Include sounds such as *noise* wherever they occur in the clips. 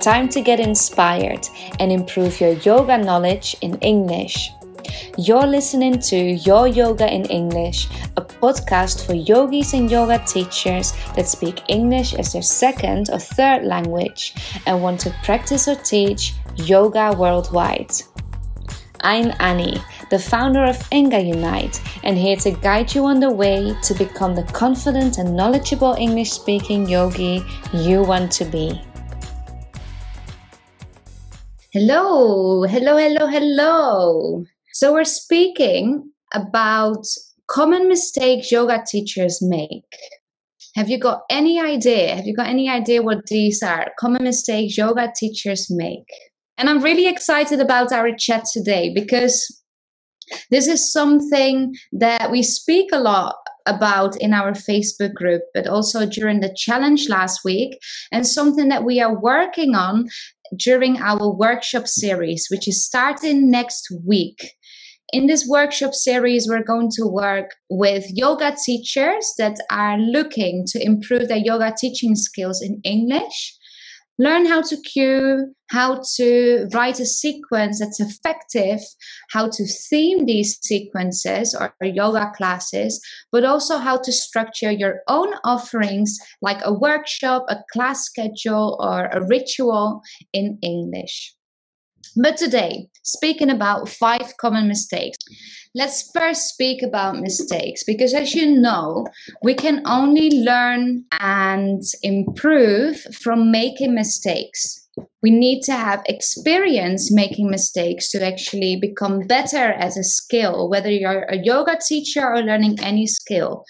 time to get inspired and improve your yoga knowledge in English. You're listening to Your Yoga in English, a podcast for yogis and yoga teachers that speak English as their second or third language and want to practice or teach yoga worldwide. I'm Annie, the founder of Enga Unite, and here to guide you on the way to become the confident and knowledgeable English speaking yogi you want to be. Hello, hello, hello, hello. So, we're speaking about common mistakes yoga teachers make. Have you got any idea? Have you got any idea what these are? Common mistakes yoga teachers make. And I'm really excited about our chat today because this is something that we speak a lot about in our Facebook group, but also during the challenge last week, and something that we are working on during our workshop series, which is starting next week. In this workshop series, we're going to work with yoga teachers that are looking to improve their yoga teaching skills in English learn how to cue, how to write a sequence that's effective, how to theme these sequences or, yoga classes, but also how to structure your own offerings like a workshop, a class schedule, or a ritual in English. But today, speaking about five common mistakes, let's first speak about mistakes because, as you know, we can only learn and improve from making mistakes. We need to have experience making mistakes to actually become better as a skill, whether you're a yoga teacher or learning any skill.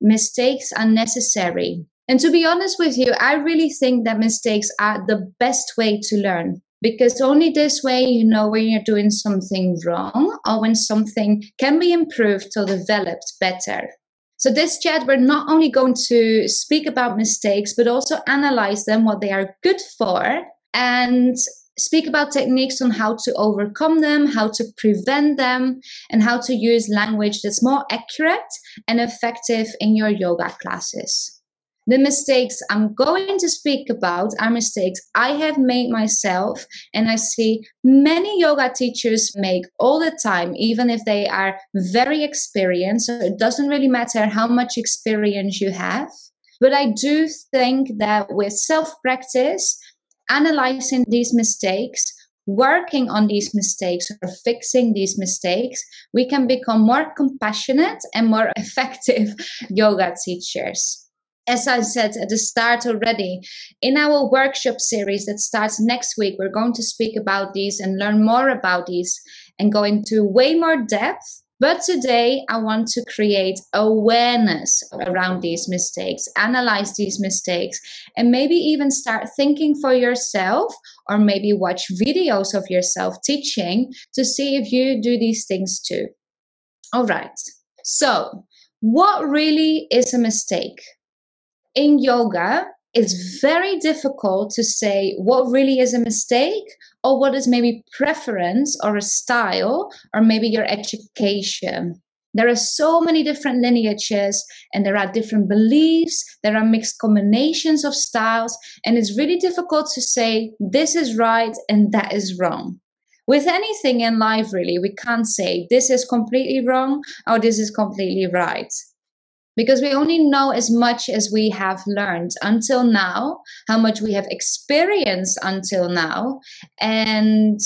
Mistakes are necessary. And to be honest with you, I really think that mistakes are the best way to learn because only this way you know when you're doing something wrong or when something can be improved or developed better. So, this chat, we're not only going to speak about mistakes, but also analyze them, what they are good for, and speak about techniques on how to overcome them, how to prevent them, and how to use language that's more accurate and effective in your yoga classes. The mistakes I'm going to speak about are mistakes I have made myself, and I see many yoga teachers make all the time, even if they are very experienced. So it doesn't really matter how much experience you have. But I do think that with self practice, analyzing these mistakes, working on these mistakes or fixing these mistakes, we can become more compassionate and more *laughs* effective yoga teachers as I said at the start already, in our workshop series that starts next week, we're going to speak about these and learn more about these and go into way more depth. But today, I want to create awareness around these mistakes, analyze these mistakes, and maybe even start thinking for yourself, or maybe watch videos of yourself teaching to see if you do these things too. All right. So, what really is a mistake? In yoga, it's very difficult to say what really is a mistake or what is maybe preference or a style or maybe your education. There are so many different lineages and there are different beliefs, there are mixed combinations of styles, and it's really difficult to say this is right and that is wrong. With anything in life, really, we can't say this is completely wrong or this is completely right because we only know as much as we have learned until now, how much we have experienced until now. And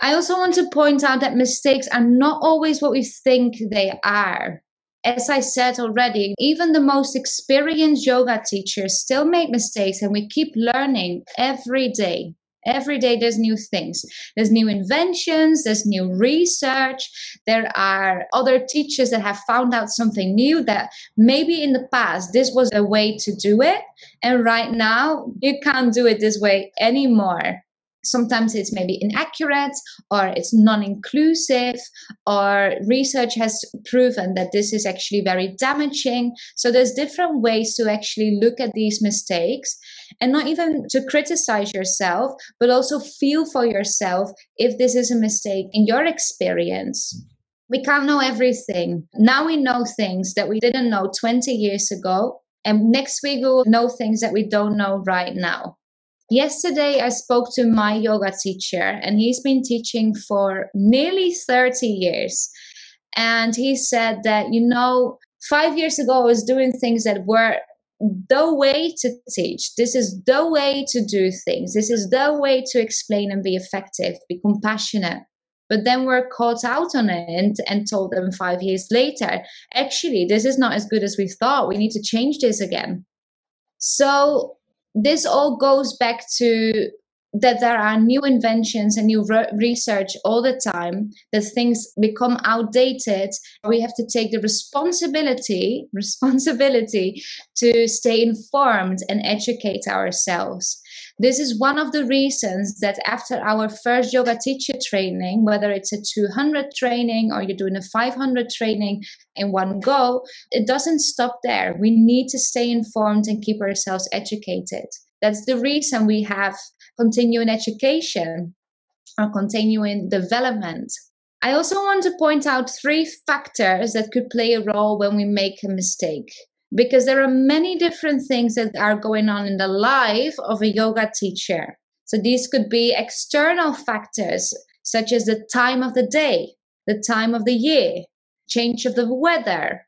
I also want to point out that mistakes are not always what we think they are. As I said already, even the most experienced yoga teachers still make mistakes, and we keep learning every day. Every day there's new things. There's new inventions, there's new research. There are other teachers that have found out something new that maybe in the past this was a way to do it. And right now you can't do it this way anymore sometimes it's maybe inaccurate or it's non-inclusive or research has proven that this is actually very damaging so there's different ways to actually look at these mistakes and not even to criticize yourself but also feel for yourself if this is a mistake in your experience. We can't know everything. Now we know things that we didn't know 20 years ago and next week we'll know things that we don't know right now. Yesterday, I spoke to my yoga teacher, and he's been teaching for nearly 30 years. And he said that, you know, five years ago, I was doing things that were the way to teach. This is the way to do things. This is the way to explain and be effective, be compassionate. But then we're caught out on it and, and told them five years later, actually, this is not as good as we thought. We need to change this again. So this all goes back to that there are new inventions and new re- research all the time that things become outdated we have to take the responsibility *laughs* responsibility to stay informed and educate ourselves. This is one of the reasons that after our first yoga teacher training whether it's a 200 training or you're doing a 500 training in one go it doesn't stop there. We need to stay informed and keep ourselves educated. That's the reason we have continuing education or continuing development. I also want to point out three factors that could play a role when we make a mistake. Because there are many different things that are going on in the life of a yoga teacher. So these could be external factors, such as the time of the day, the time of the year, change of the weather,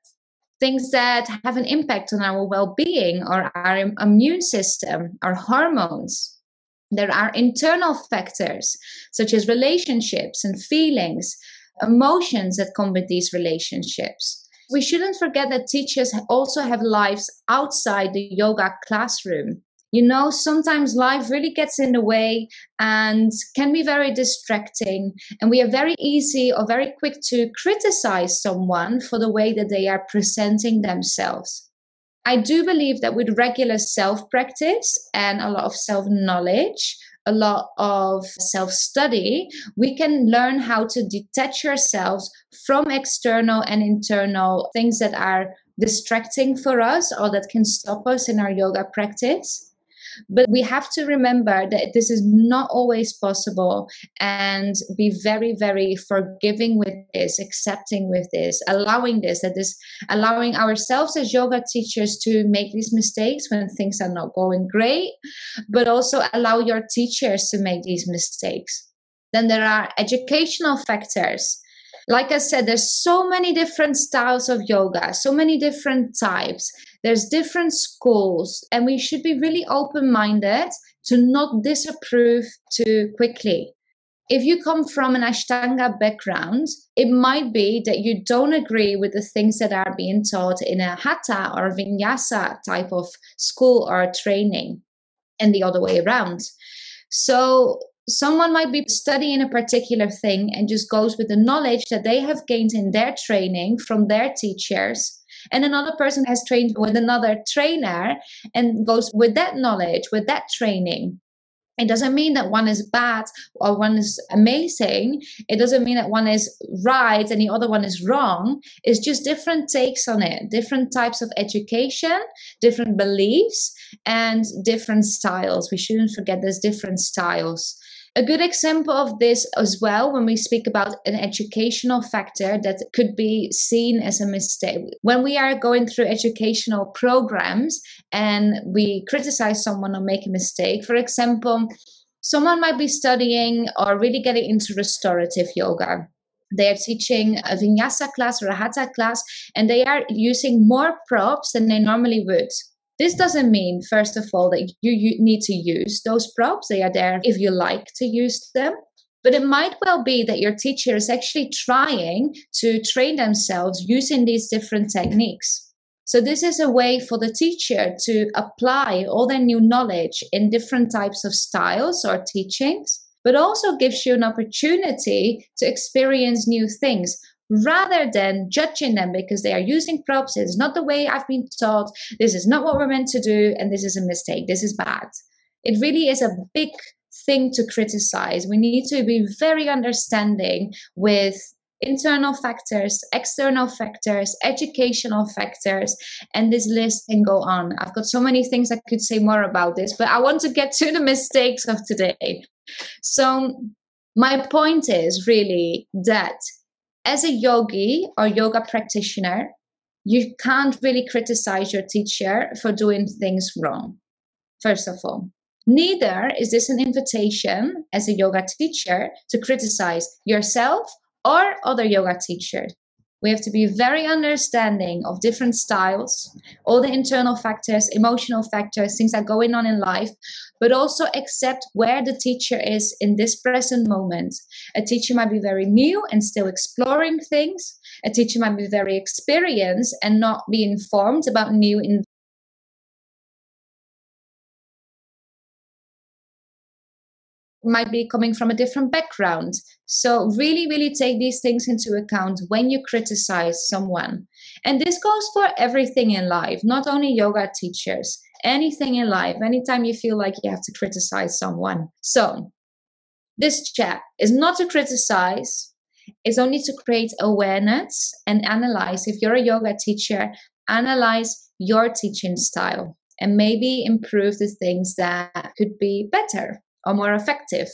things that have an impact on our well being or our immune system, our hormones. There are internal factors such as relationships and feelings, emotions that come with these relationships. We shouldn't forget that teachers also have lives outside the yoga classroom. You know, sometimes life really gets in the way and can be very distracting. And we are very easy or very quick to criticize someone for the way that they are presenting themselves. I do believe that with regular self practice and a lot of self knowledge, a lot of self study, we can learn how to detach ourselves from external and internal things that are distracting for us or that can stop us in our yoga practice. But we have to remember that this is not always possible and be very, very forgiving with this, accepting with this, allowing this, that is allowing ourselves as yoga teachers to make these mistakes when things are not going great, but also allow your teachers to make these mistakes. Then there are educational factors like I said, there's so many different styles of yoga, so many different types. There's different schools, and we should be really open minded to not disapprove too quickly. If you come from an Ashtanga background, it might be that you don't agree with the things that are being taught in a Hatha or Vinyasa type of school or training, and the other way around. So, someone might be studying a particular thing and just goes with the knowledge that they have gained in their training from their teachers and another person has trained with another trainer and goes with that knowledge with that training it doesn't mean that one is bad or one is amazing. It doesn't mean that one is right and the other one is wrong. It's just different takes on it, different types of education, different beliefs, and different styles. We shouldn't forget there's different styles. A good example of this as well, when we speak about an educational factor that could be seen as a mistake. When we are going through educational programs and we criticize someone or make a mistake, for example, someone might be studying or really getting into restorative yoga they're teaching a vinyasa class or a hatha class and they are using more props than they normally would this doesn't mean, first of all, that you, you need to use those props. They are there if you like to use them. But it might well be that your teacher is actually trying to train themselves using these different techniques. So, this is a way for the teacher to apply all their new knowledge in different types of styles or teachings, but also gives you an opportunity to experience new things rather than judging them because they are using props. It's not the way I've been taught. This is not what we're meant to do, and this is a mistake. This is bad. It really is a big thing to criticize. We need to be very understanding with internal factors, external factors, educational factors, and this list can go on. I've got so many things I could say more about this, but I want to get to the mistakes of today. So, my point is really that as a yogi or yoga practitioner, you can't really criticize your teacher for doing things wrong, first of all. Neither is this an invitation as a yoga teacher to criticize yourself or other yoga teachers. We have to be very understanding of different styles, all the internal factors, emotional factors, things that are going on in life, but also accept where the teacher is in this present moment. A teacher might be very new and still exploring things. A teacher might be very experienced and not be informed about new might be coming from a different background. So, really, really take these things into account when you criticize someone. And this goes for everything in life, not only yoga teachers, anything in life, anytime you feel like you have to criticize someone. So, this chat is not to criticize, it's only to create awareness and analyze. If you're a yoga teacher, analyze your teaching style and maybe improve the things that could be better or more effective.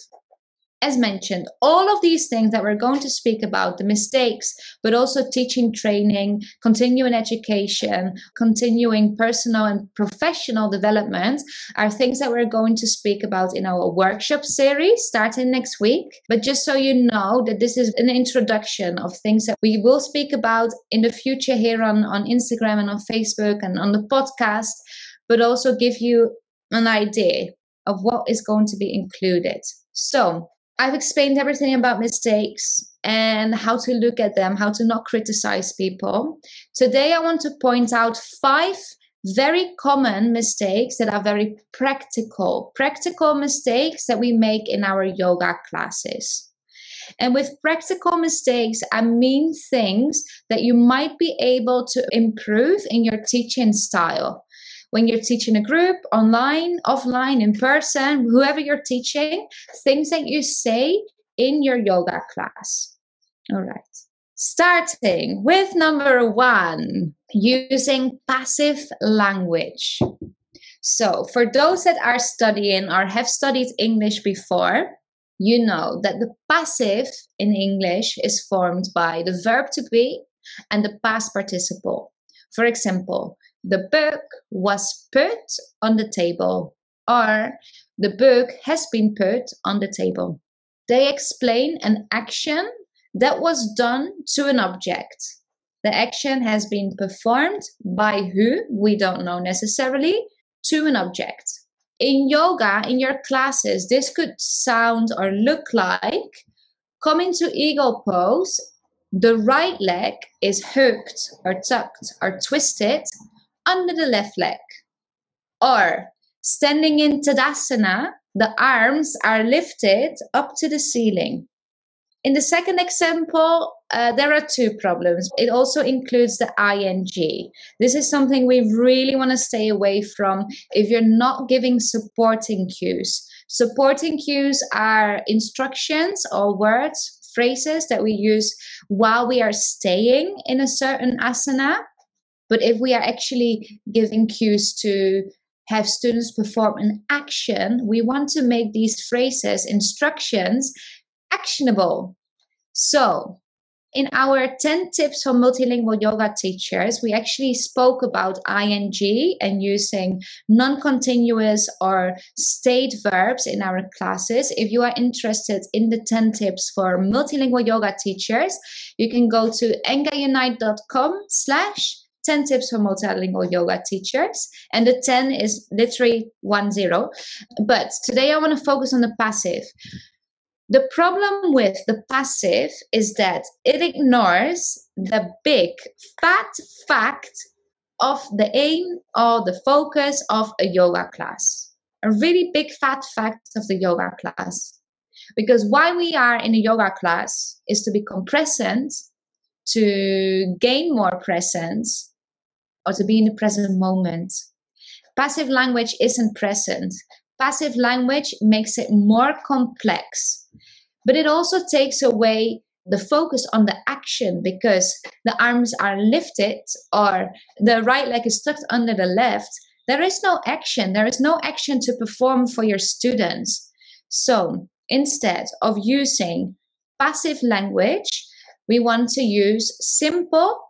As mentioned, all of these things that we're going to speak about the mistakes, but also teaching training, continuing education, continuing personal and professional development are things that we're going to speak about in our workshop series starting next week. But just so you know that this is an introduction of things that we will speak about in the future here on, on Instagram and on Facebook and on the podcast, but also give you an idea of what is going to be included. So, I've explained everything about mistakes and how to look at them, how to not criticize people. Today, I want to point out five very common mistakes that are very practical, practical mistakes that we make in our yoga classes. And with practical mistakes, I mean things that you might be able to improve in your teaching style when you're teaching a group, online, offline, in person, whoever you're teaching, things that you say in your yoga class. All right. Starting with number one, using passive language. So, for those that are studying or have studied English before, you know that the passive in English is formed by the verb to be and the past participle. For example, the book was put on the table, or the book has been put on the table. They explain an action that was done to an object. The action has been performed by who, we don't know necessarily, to an object. In yoga, in your classes, this could sound or look like coming to eagle pose. The right leg is hooked or tucked or twisted under the left leg. Or standing in Tadasana, the arms are lifted up to the ceiling. In the second example, uh, there are two problems. It also includes the ing. This is something we really want to stay away from if you're not giving supporting cues. Supporting cues are instructions or words, phrases that we use while we are staying in a certain asana but if we are actually giving cues to have students perform an action, we want to make these phrases, instructions, actionable. So, in our 10 tips for multilingual yoga teachers, we actually spoke about ing and using non continuous or state verbs in our classes. If you are interested in the 10 tips for multilingual yoga teachers, you can go to engaunite.com slash 10 tips for multilingual yoga teachers. And the 10 is literally one zero. But today I want to focus on the passive. The problem with the passive is that it ignores the big fat fact of the aim or the focus of a yoga class. A really big fat fact of the yoga class. Because why we are in a yoga class is to become present, to gain more presence, or to be in the present moment. Passive language isn't present. Passive language makes it more complex, but it also takes away the focus on the action because the arms are lifted or the right leg is tucked under the left. There is no action. There is no action to perform for your students. So instead of using passive language, we want to use simple,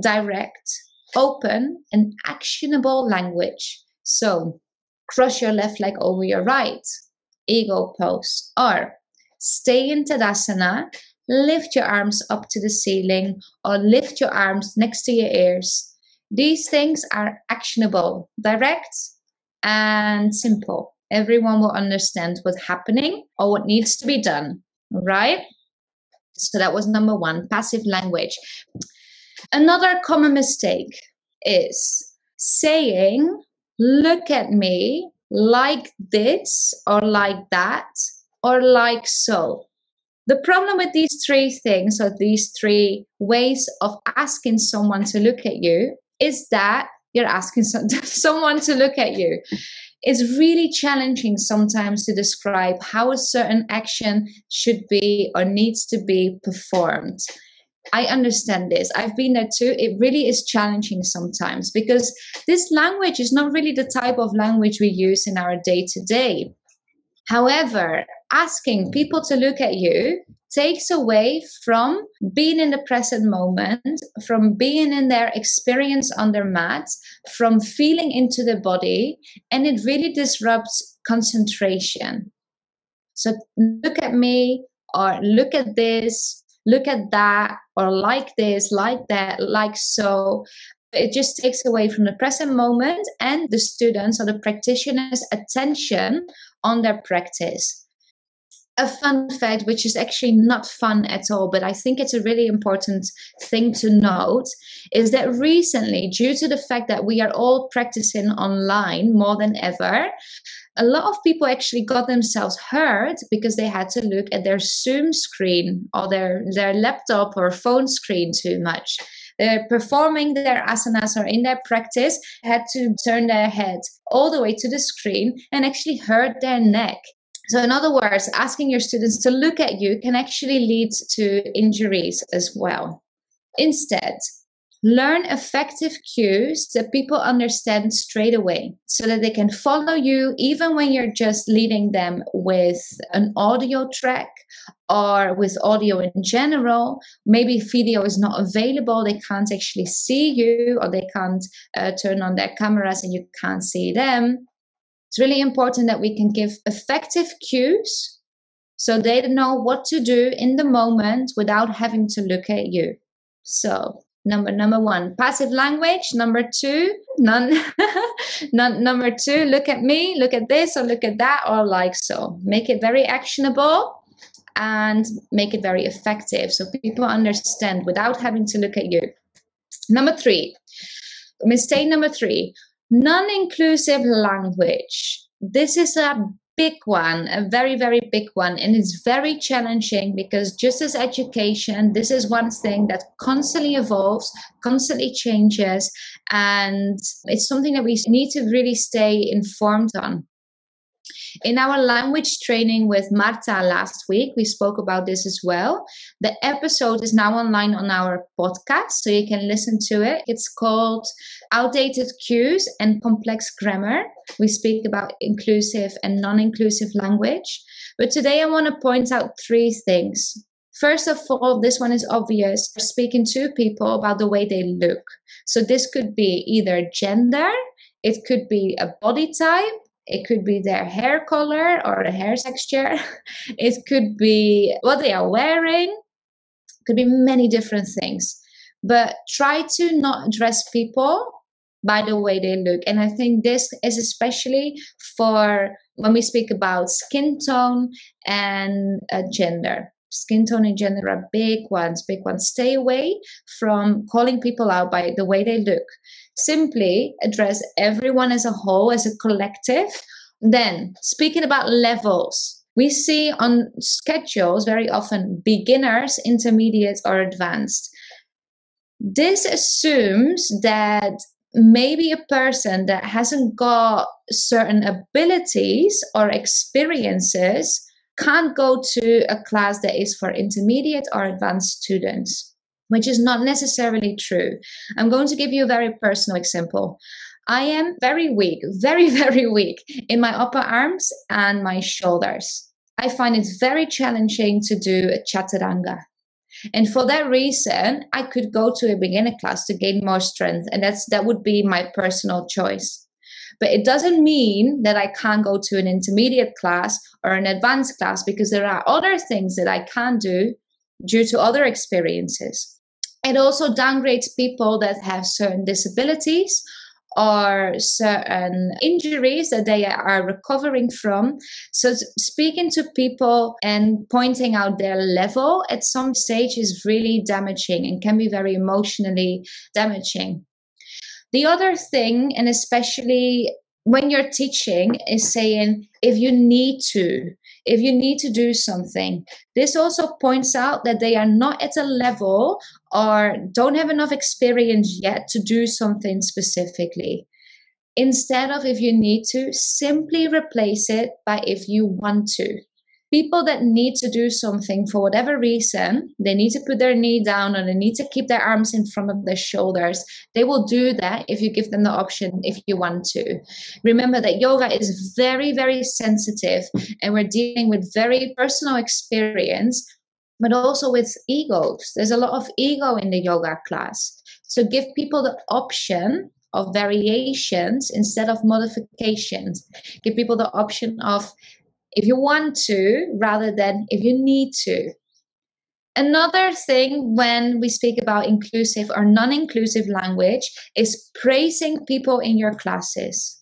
direct, open and actionable language. So, cross your left leg over your right, eagle pose, or stay in Tadasana, lift your arms up to the ceiling, or lift your arms next to your ears. These things are actionable, direct, and simple. Everyone will understand what's happening or what needs to be done, right? So that was number one passive language. Another common mistake is saying, Look at me like this or like that or like so. The problem with these three things or these three ways of asking someone to look at you is that you're asking *laughs* someone to look at you. It's really challenging sometimes to describe how a certain action should be or needs to be performed. I understand this. I've been there too. It really is challenging sometimes because this language is not really the type of language we use in our day to day. However, asking people to look at you takes away from being in the present moment, from being in their experience on their mat, from feeling into the body, and it really disrupts concentration. So look at me or look at this, look at that, or like this, like that, like so. It just takes away from the present moment and the students or the practitioners' attention on their practice a fun fact, which is actually not fun at all, but I think it's a really important thing to note, is that recently, due to the fact that we are all practicing online more than ever, a lot of people actually got themselves hurt because they had to look at their Zoom screen or their, their laptop or phone screen too much. They're performing their asanas or in their practice, had to turn their head all the way to the screen and actually hurt their neck. So, in other words, asking your students to look at you can actually lead to injuries as well. Instead, learn effective cues that people understand straight away so that they can follow you even when you're just leading them with an audio track or with audio in general. Maybe video is not available, they can't actually see you or they can't uh, turn on their cameras and you can't see them it's really important that we can give effective cues so they know what to do in the moment without having to look at you. So, number number 1, passive language, number 2, none, *laughs* none number 2, look at me, look at this or look at that or like so. Make it very actionable and make it very effective so people understand without having to look at you. Number 3. Mistake number 3 Non inclusive language. This is a big one, a very, very big one. And it's very challenging because just as education, this is one thing that constantly evolves, constantly changes. And it's something that we need to really stay informed on. In our language training with Marta last week, we spoke about this as well. The episode is now online on our podcast, so you can listen to it. It's called Outdated Cues and Complex Grammar. We speak about inclusive and non inclusive language. But today I want to point out three things. First of all, this one is obvious speaking to people about the way they look. So, this could be either gender, it could be a body type, it could be their hair color or the hair texture. *laughs* it could be what they are wearing. It could be many different things. But try to not dress people by the way they look. And I think this is especially for when we speak about skin tone and uh, gender. Skin tone and gender are big ones, big ones. Stay away from calling people out by the way they look simply address everyone as a whole, as a collective. Then, speaking about levels, we see on schedules very often beginners, intermediate, or advanced. This assumes that maybe a person that hasn't got certain abilities or experiences can't go to a class that is for intermediate or advanced students which is not necessarily true. I'm going to give you a very personal example. I am very weak, *laughs* very, very weak in my upper arms and my shoulders. I find it very challenging to do a chaturanga. And for that reason, I could go to a beginner class to gain more strength, and that's that would be my personal choice. But it doesn't mean that I can't go to an intermediate class or an advanced class because there are other things that I can do due to other experiences. It also downgrades people that have certain disabilities or certain injuries that they are recovering from. So, speaking to people and pointing out their level at some stage is really damaging and can be very emotionally damaging. The other thing, and especially when you're teaching, is saying if you need to, if you need to do something. This also points out that they are not at a level or don't have enough experience yet to do something specifically. Instead of if you need to, simply replace it by if you want to people that need to do something for whatever reason, they need to put their knee down and they need to keep their arms in front of their shoulders, they will do that if you give them the option if you want to. Remember that yoga is very, very sensitive and we're dealing with very personal experience, but also with egos. There's a lot of ego in the yoga class. So give people the option of variations instead of modifications. Give people the option of if you want to rather than if you need to. Another thing when we speak about inclusive or non inclusive language is praising people in your classes.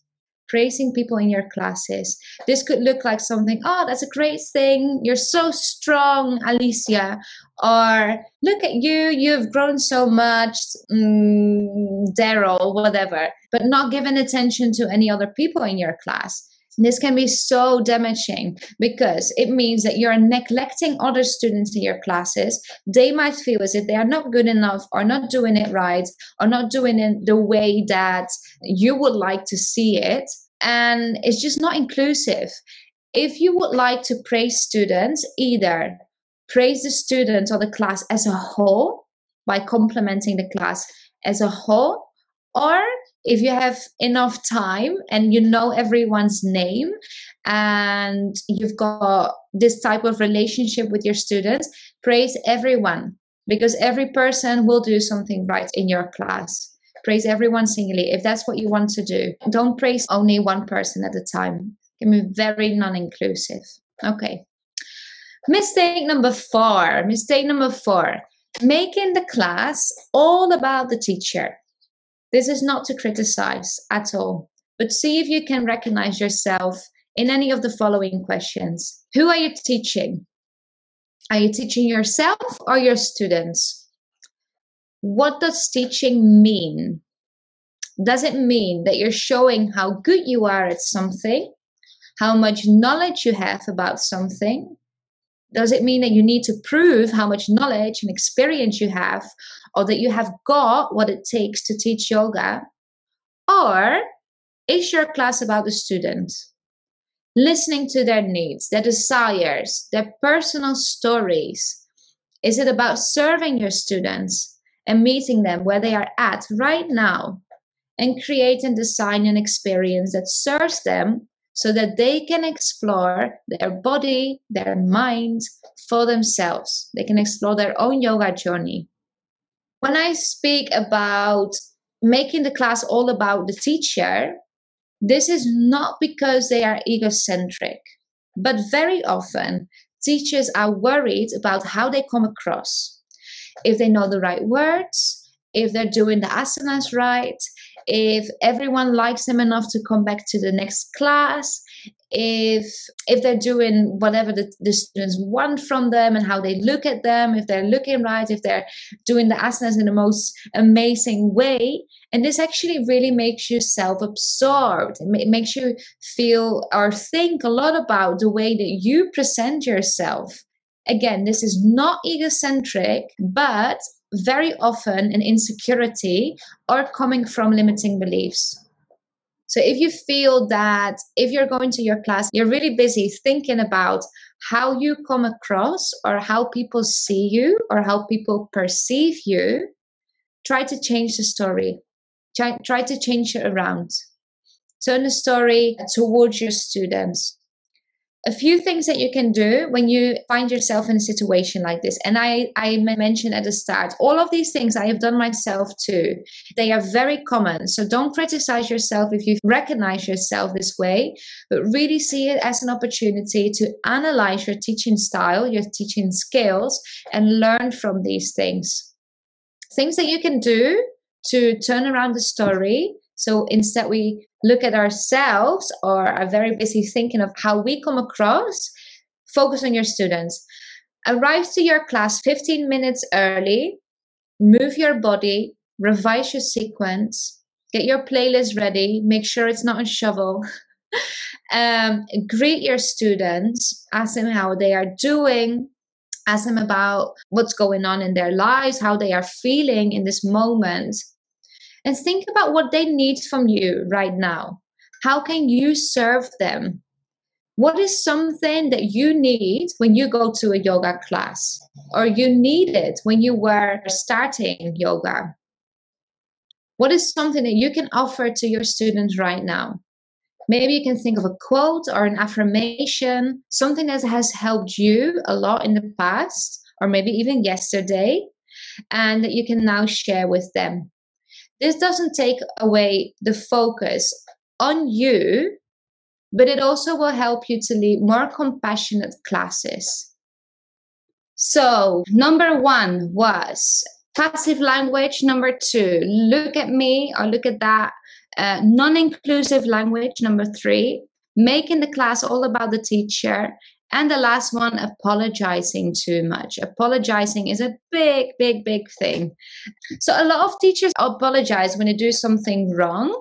Praising people in your classes. This could look like something, oh, that's a great thing. You're so strong, Alicia. Or look at you, you've grown so much, mm, Daryl, whatever. But not giving attention to any other people in your class. This can be so damaging because it means that you're neglecting other students in your classes. They might feel as if they are not good enough or not doing it right or not doing it the way that you would like to see it. And it's just not inclusive. If you would like to praise students, either praise the students or the class as a whole by complimenting the class as a whole, or if you have enough time and you know everyone's name and you've got this type of relationship with your students, praise everyone because every person will do something right in your class. Praise everyone singly if that's what you want to do. Don't praise only one person at a time. It can be very non inclusive. Okay. Mistake number four. Mistake number four. Making the class all about the teacher. This is not to criticize at all, but see if you can recognize yourself in any of the following questions. Who are you teaching? Are you teaching yourself or your students? What does teaching mean? Does it mean that you're showing how good you are at something, how much knowledge you have about something? Does it mean that you need to prove how much knowledge and experience you have, or that you have got what it takes to teach yoga? Or is your class about the students? Listening to their needs, their desires, their personal stories. Is it about serving your students and meeting them where they are at right now and creating design an experience that serves them so that they can explore their body, their mind for themselves? They can explore their own yoga journey. When I speak about making the class all about the teacher, this is not because they are egocentric, but very often teachers are worried about how they come across. If they know the right words, if they're doing the asanas right, if everyone likes them enough to come back to the next class, if if they're doing whatever the, the students want from them and how they look at them if they're looking right if they're doing the asanas in the most amazing way. And this actually really makes you self-absorbed. It makes you feel or think a lot about the way that you present yourself. Again this is not egocentric but very often an insecurity or coming from limiting beliefs so if you feel that if you're going to your class, you're really busy thinking about how you come across or how people see you or how people perceive you, try to change the story. Try, try to change it around. Turn the story towards your students. A few things that you can do when you find yourself in a situation like this. And i i mentioned at the start all of these things i have done myself too. They are very common. So don't criticize yourself if you recognize yourself this way but really see it as an opportunity to analyze your teaching style your teaching skills and learn from these things. Things that you can do to turn around the story. So instead we look at ourselves or are very busy thinking of how we come across, focus on your students. Arrive to your class 15 minutes early, move your body, revise your sequence, get your playlist ready, make sure it's not a shovel. *laughs* um, greet your students, ask them how they are doing, ask them about what's going on in their lives, how they are feeling in this moment, and think about what they need from you right now. How can you serve them? What is something that you need when you go to a yoga class or you needed when you were starting yoga? What is something that you can offer to your students right now? Maybe you can think of a quote or an affirmation, something that has helped you a lot in the past, or maybe even yesterday, and that you can now share with them. This doesn't take away the focus on you, but it also will help you to lead more compassionate classes. So, number one was passive language. Number two, look at me or look at that. Uh, non inclusive language. Number three, making the class all about the teacher. And the last one, apologizing too much. Apologizing is a big, big, big thing. So, a lot of teachers apologize when they do something wrong.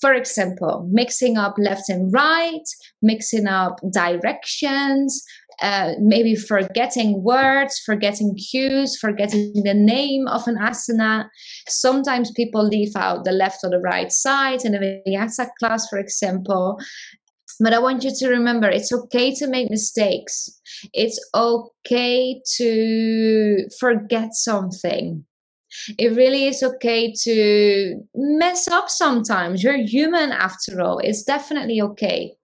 For example, mixing up left and right, mixing up directions, uh, maybe forgetting words, forgetting cues, forgetting the name of an asana. Sometimes people leave out the left or the right side in a vinyasa class, for example. But I want you to remember it's okay to make mistakes. It's okay to forget something. It really is okay to mess up sometimes. You're human after all. It's definitely okay.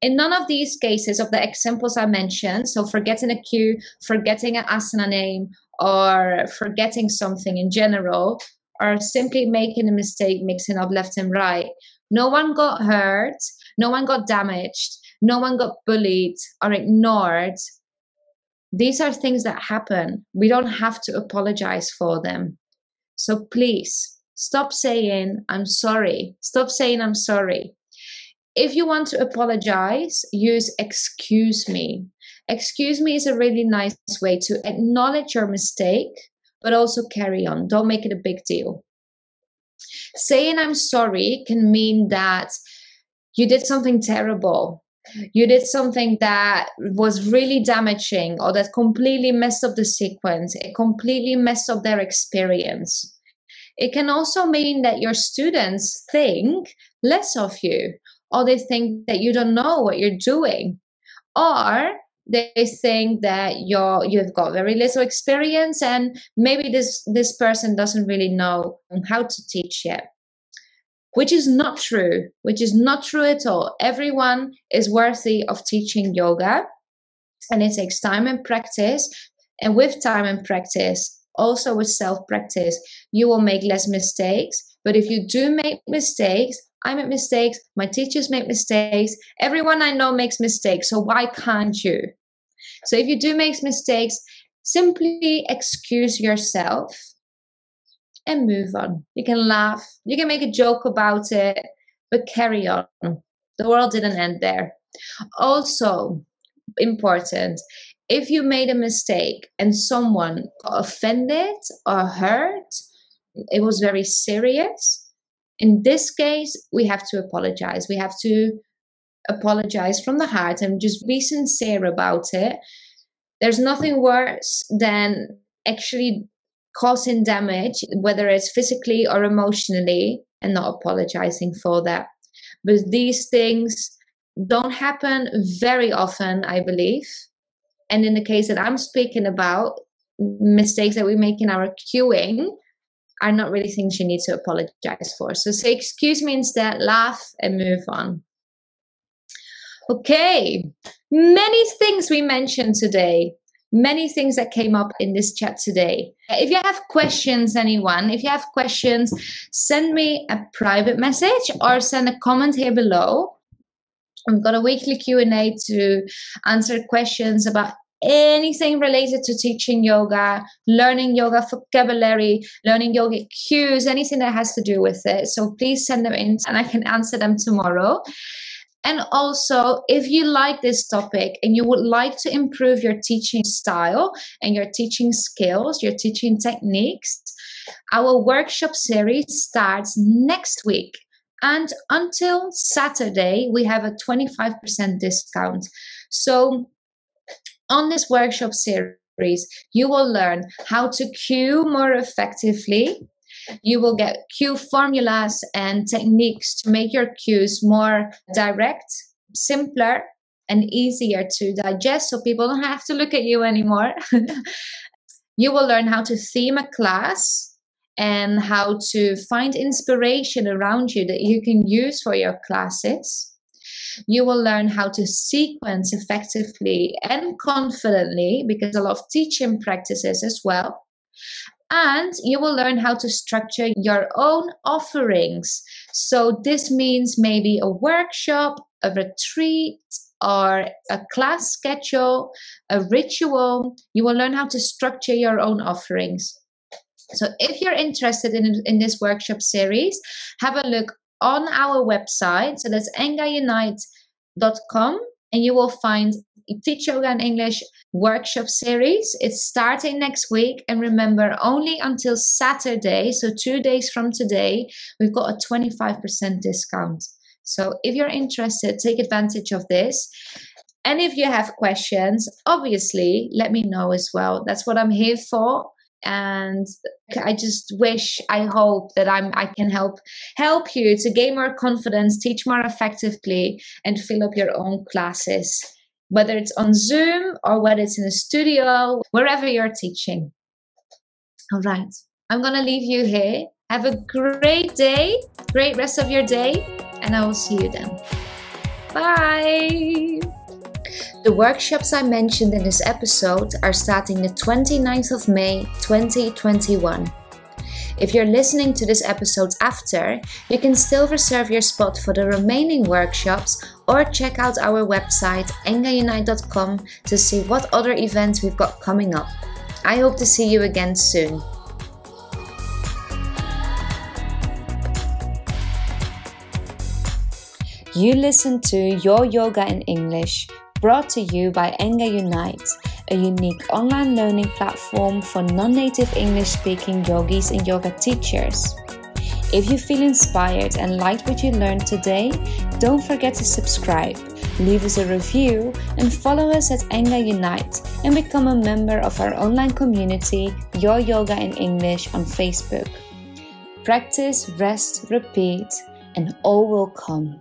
In none of these cases of the examples I mentioned, so forgetting a cue, forgetting an asana name, or forgetting something in general, or simply making a mistake mixing up left and right, no one got hurt no one got damaged. No one got bullied or ignored. These are things that happen. We don't have to apologize for them. So please stop saying, I'm sorry. Stop saying, I'm sorry. If you want to apologize, use excuse me. Excuse me is a really nice way to acknowledge your mistake, but also carry on. Don't make it a big deal. Saying I'm sorry can mean that you did something terrible. You did something that was really damaging or that completely messed up the sequence. It completely messed up their experience. It can also mean that your students think less of you or they think that you don't know what you're doing or they think that you're you've got very little experience and maybe this this person doesn't really know how to teach yet which is not true, which is not true at all. Everyone is worthy of teaching yoga, and it takes time and practice. And with time and practice, also with self practice, you will make less mistakes. But if you do make mistakes, I make mistakes, my teachers make mistakes, everyone I know makes mistakes. So why can't you? So if you do make mistakes, simply excuse yourself and move on. You can laugh, you can make a joke about it, but carry on. The world didn't end there. Also, important, if you made a mistake and someone offended or hurt, it was very serious. In this case, we have to apologize. We have to apologize from the heart and just be sincere about it. There's nothing worse than actually causing damage, whether it's physically or emotionally, and not apologizing for that. But these things don't happen very often, I believe. And in the case that I'm speaking about, mistakes that we make in our cueing are not really things you need to apologize for. So say, excuse me instead, laugh, and move on. Okay, many things we mentioned today many things that came up in this chat today. If you have questions, anyone, if you have questions, send me a private message or send a comment here below. I've got a weekly Q&A to answer questions about anything related to teaching yoga, learning yoga vocabulary, learning yoga cues, anything that has to do with it. So please send them in and I can answer them tomorrow. And also, if you like this topic and you would like to improve your teaching style and your teaching skills, your teaching techniques, our workshop series starts next week. And until Saturday, we have a 25% discount. So, on this workshop series, you will learn how to cue more effectively you will get cue formulas and techniques to make your cues more direct, simpler, and easier to digest so people don't have to look at you anymore. *laughs* you will learn how to theme a class and how to find inspiration around you that you can use for your classes. You will learn how to sequence effectively and confidently because a lot of teaching practices as well. And you will learn how to structure your own offerings. So, this means maybe a workshop, a retreat, or a class schedule, a ritual. You will learn how to structure your own offerings. So, if you're interested in, in this workshop series, have a look on our website. So, that's engaunite.com, and you will find Teach Yoga in English workshop series. It's starting next week. And remember, only until Saturday, so two days from today, we've got a 25% discount. So if you're interested, take advantage of this. And if you have questions, obviously, let me know as well. That's what I'm here for. And I just wish, I hope that I'm I can help help you to gain more confidence, teach more effectively, and fill up your own classes whether it's on Zoom or whether it's in a studio, wherever you're teaching. All right, I'm going to leave you here. Have a great day, great rest of your day, and I will see you then. Bye. The workshops I mentioned in this episode are starting the 29th of May 2021. If you're listening to this episode after, you can still reserve your spot for the remaining workshops or check out our website engaunite.com to see what other events we've got coming up. I hope to see you again soon. You listen to Your Yoga in English, brought to you by Enga Unite a unique online learning platform for non native English speaking yogis and yoga teachers. If you feel inspired and liked what you learned today, don't forget to subscribe, leave us a review, and follow us at Enga Unite and become a member of our online community, Your Yoga in English, on Facebook. Practice, rest, repeat, and all will come.